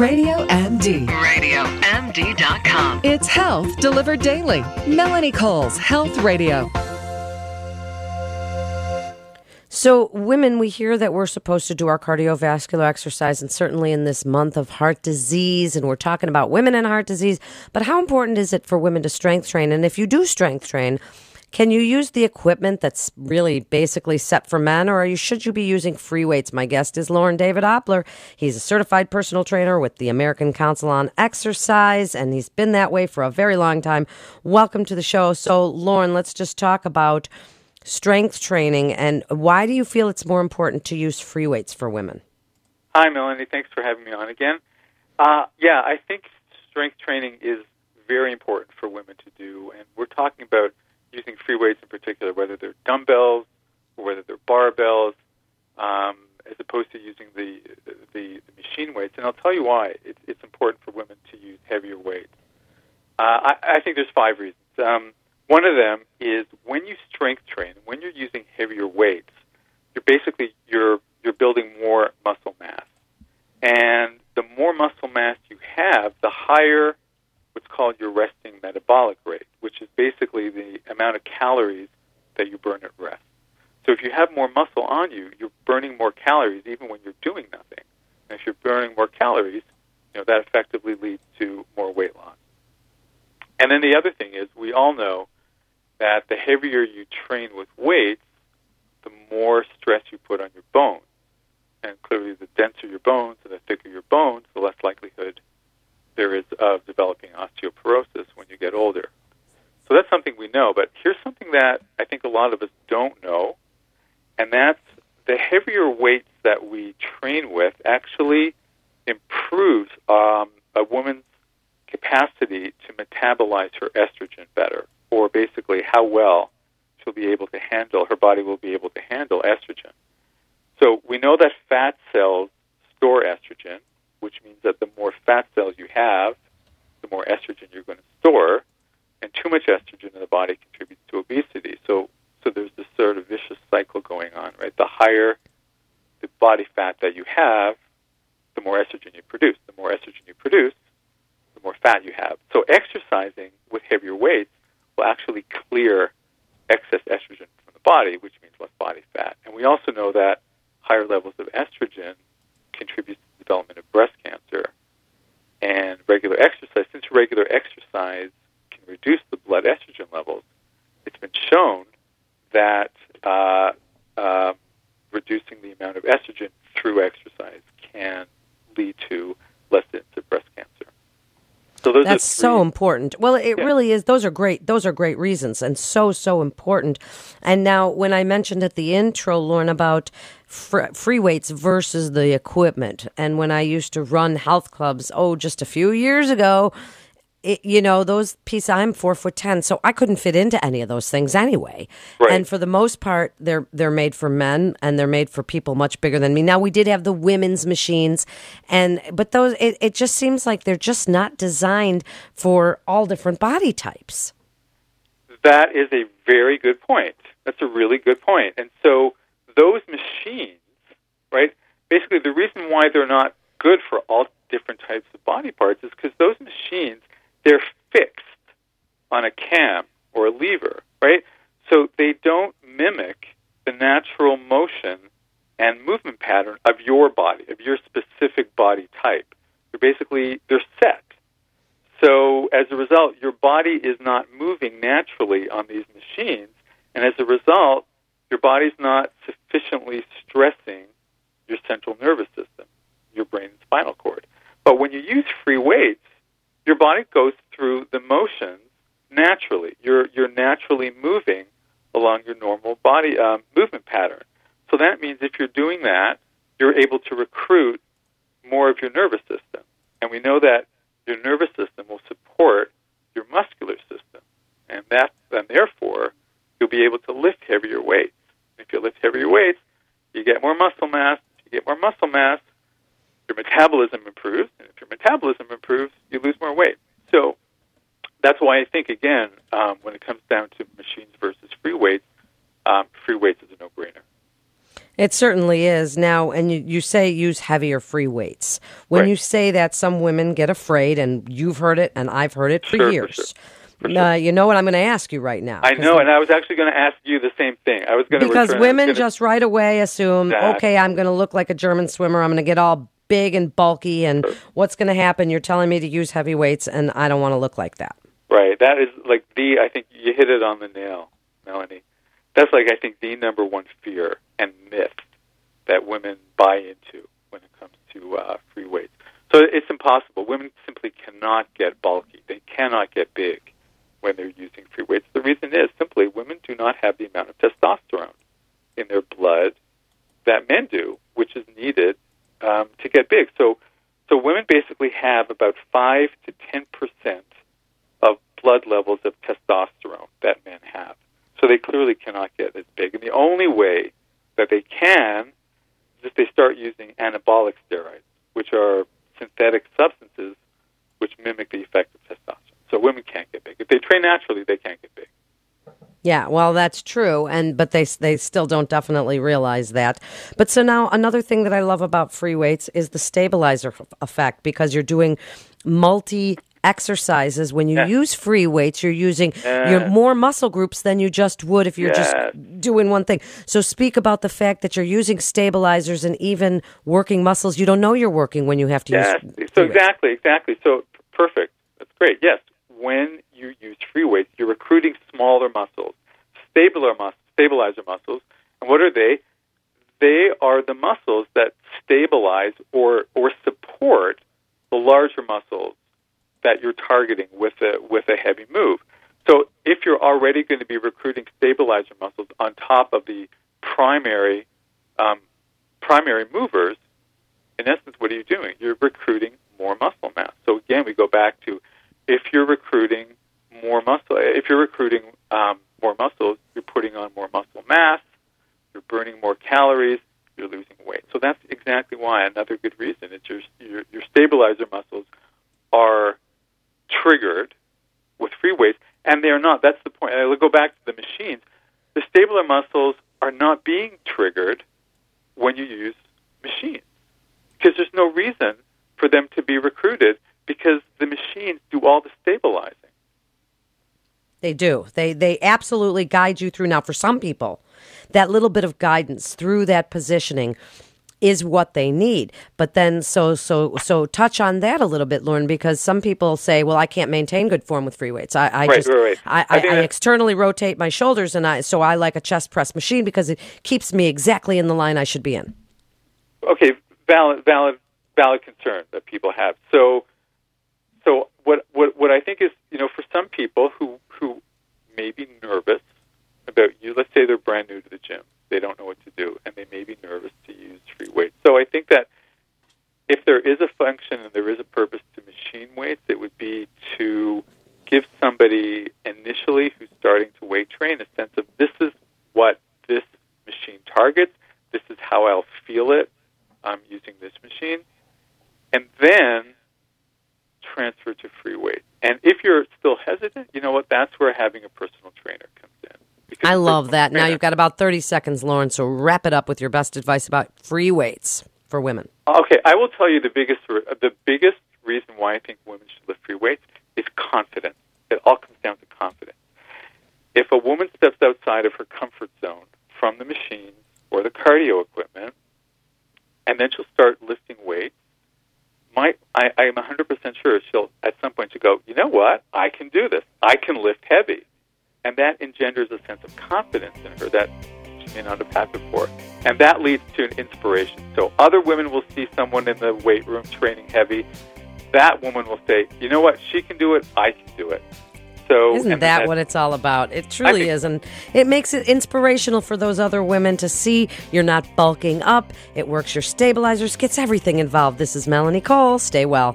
Radio MD. RadioMD.com. It's health delivered daily. Melanie Cole's Health Radio. So, women, we hear that we're supposed to do our cardiovascular exercise, and certainly in this month of heart disease, and we're talking about women and heart disease. But how important is it for women to strength train? And if you do strength train, can you use the equipment that's really basically set for men, or you, should you be using free weights? My guest is Lorne David Opler. He's a certified personal trainer with the American Council on Exercise, and he's been that way for a very long time. Welcome to the show. So, Lorne, let's just talk about strength training and why do you feel it's more important to use free weights for women? Hi, Melanie. Thanks for having me on again. Uh, yeah, I think strength training is very important for women to do, and we're talking about using free weights in particular, whether they're dumbbells or whether they're barbells, um, as opposed to using the, the, the machine weights. And I'll tell you why it's, it's important for women to use heavier weights. Uh, I, I think there's five reasons. Um, one of them is when you strength train, when you're using heavier weights, you're basically you're you're building more muscle mass. And the more muscle mass you have, the higher what's called your resting metabolic rate, which is basically the amount of calories that you burn at rest. So if you have more muscle on you, you're burning more calories even when you're doing nothing. And if you're burning more calories, you know that effectively leads to more weight loss. And then the other thing is we all know that the heavier you train with weights, the more stress you put on your bones. And clearly, the denser your bones and the thicker your bones, the less likelihood of developing osteoporosis when you get older. So that's something we know. But here's something that I think a lot of us don't know, and that's the heavier weights that we train with actually improves um, a woman's capacity to metabolize her estrogen better or basically how well she'll be able to handle, her body will be able to handle estrogen. So we know that fat cells store estrogen, which means that the more fat cells you have, the more estrogen you're going to store, and too much estrogen in the body contributes to obesity. So, so there's this sort of vicious cycle going on, right? The higher the body fat that you have, the more estrogen you produce. The more estrogen you produce, the more fat you have. So exercising with heavier weights will actually clear excess estrogen from the body, which means less body fat. And we also know that higher levels of estrogen contribute development of breast cancer. And regular exercise, since regular exercise can reduce the blood estrogen levels, it's been shown that uh, uh, reducing the amount of estrogen through exercise can lead to less incidence of breast cancer. So That's so important. Well, it yeah. really is. Those are great. Those are great reasons, and so so important. And now, when I mentioned at the intro, Lorne, about free weights versus the equipment, and when I used to run health clubs, oh, just a few years ago, it, you know, those pieces, I'm four foot ten, so I couldn't fit into any of those things anyway. Right. And for the most part, they're they're made for men and they're made for people much bigger than me. Now we did have the women's machines, and but those it, it just seems like they're just not designed for all different body types. That is a very good point. That's a really good point. And so those machines, right? Basically, the reason why they're not good for all different types of body parts is because those machines they're fixed on a cam or a lever, right? So they don't mimic the natural motion and movement pattern of your body, of your specific body type. They're basically they're set. So as a result, your body is not moving naturally on these machines, and as a result, your body's not sufficiently stressing your central nervous system, your brain and spinal cord. But when you use free weights, your body goes through the motions naturally. You're you're naturally moving along your normal body um, movement pattern. So that means if you're doing that, you're able to recruit more of your nervous system, and we know that your nervous system will support your muscular system, and that and therefore you'll be able to lift heavier weights. If you lift heavier weights, you get more muscle mass. If you get more muscle mass, your metabolism improves, and if your metabolism improves, you lose more weight. So that's why I think again, um, when it comes down to machines versus free weights, um, free weights is a no-brainer. It certainly is. Now, and you, you say use heavier free weights. When Right. you say that, some women get afraid, and you've heard it, and I've heard it for Sure, for years. Sure. Uh, you know what I'm going to ask you right now. I know, and I was actually going to ask you the same thing. I was going to because women just right away assume, Exactly. okay, I'm going to look like a German swimmer. I'm going to get all big and bulky, and what's going to happen? You're telling me to use heavy weights, and I don't want to look like that. right. That is like the. I think you hit it on the nail, Melanie. That's like I think the number one fear and myth that women buy into when it comes to uh, free weights. So it's impossible. Women simply cannot get bulky. They cannot get big when they're using free weights. The reason is simply women do not have the amount of testosterone in their blood that men do, which is needed um, to get big. So, so women basically have about five to ten percent of blood levels of testosterone that men have. So they clearly cannot get as big. And the only way that they can is if they start using anabolic steroids, which are synthetic substances which mimic the effect of testosterone. So women can't get big. If they train naturally, they can't get big. Yeah, well, that's true, and but they they still don't definitely realize that. But so now another thing that I love about free weights is the stabilizer f- effect because you're doing multi exercises when you Yeah. use free weights you're using Yeah. your more muscle groups than you just would if you're just doing one thing so speak about the fact that you're using stabilizers and even working muscles you don't know you're working when you have to Yes. use So weights. exactly, exactly. So perfect. That's great. Yes. When you use free weights, you're recruiting smaller muscles, stabilizer mus- stabilizer muscles. And what are they? They are the muscles that stabilize or or support the larger muscles that you're targeting with a with a heavy move. So if you're already going to be recruiting stabilizer muscles on top of the primary um, primary movers, in essence, what are you doing? You're recruiting more muscle mass. So again, we go back to if you're recruiting more muscle, if you're recruiting um, more muscles, you're putting on more muscle mass, you're burning more calories, you're losing weight. So that's exactly why another good reason is your your, your stabilizer muscles are triggered with free weights, and they are not. That's the point. I'll go back to the machines. The stabilizer muscles are not being triggered when you use machines because there's no reason for them to be recruited because the machines do all the stabilizing. They do. They they absolutely guide you through. Now, for some people, that little bit of guidance through that positioning is what they need. But then, so so so touch on that a little bit, Lorne, because some people say, "Well, I can't maintain good form with free weights. I, I Right, just right, right. I, I I, I externally rotate my shoulders, and I so I like a chest press machine because it keeps me exactly in the line I should be in." Okay, valid, valid, valid concern that people have. So, so what, what, what I think is, you know, for some people who who may be nervous about you, let's say they're brand new to the gym, they don't know what to do, and they may be nervous to use free weights. So I think that if there is a function and there is a purpose to machine weights, it would be to give somebody initially who's starting to weight train a sense of this is what this machine targets, this is how I'll feel it. Um, using this machine, and then transfer to free weight. And if you're still hesitant, you know what? That's where having a personal trainer comes in. Because I a love personal that. Now you've got about thirty seconds, Lorne. So wrap it up with your best advice about free weights for women. Okay, I will tell you the biggest uh, the biggest reason why I think women should lift free weights is confidence. It all comes down to confidence. If a woman steps outside of her comfort zone from the machines or the cardio equipment, and then she'll start lifting weights, my I, I'm 100% sure she'll at some point she'll go, you know what? I can do this. I can lift heavy, and that engenders a sense of confidence in her that she may not have had before. And that leads to an inspiration. So other women will see someone in the weight room training heavy. That woman will say, you know what? She can do it. I can do it. So Isn't that what it's all about? It truly think- is. And it makes it inspirational for those other women to see you're not bulking up. It works your stabilizers, gets everything involved. This is Melanie Cole. Stay well.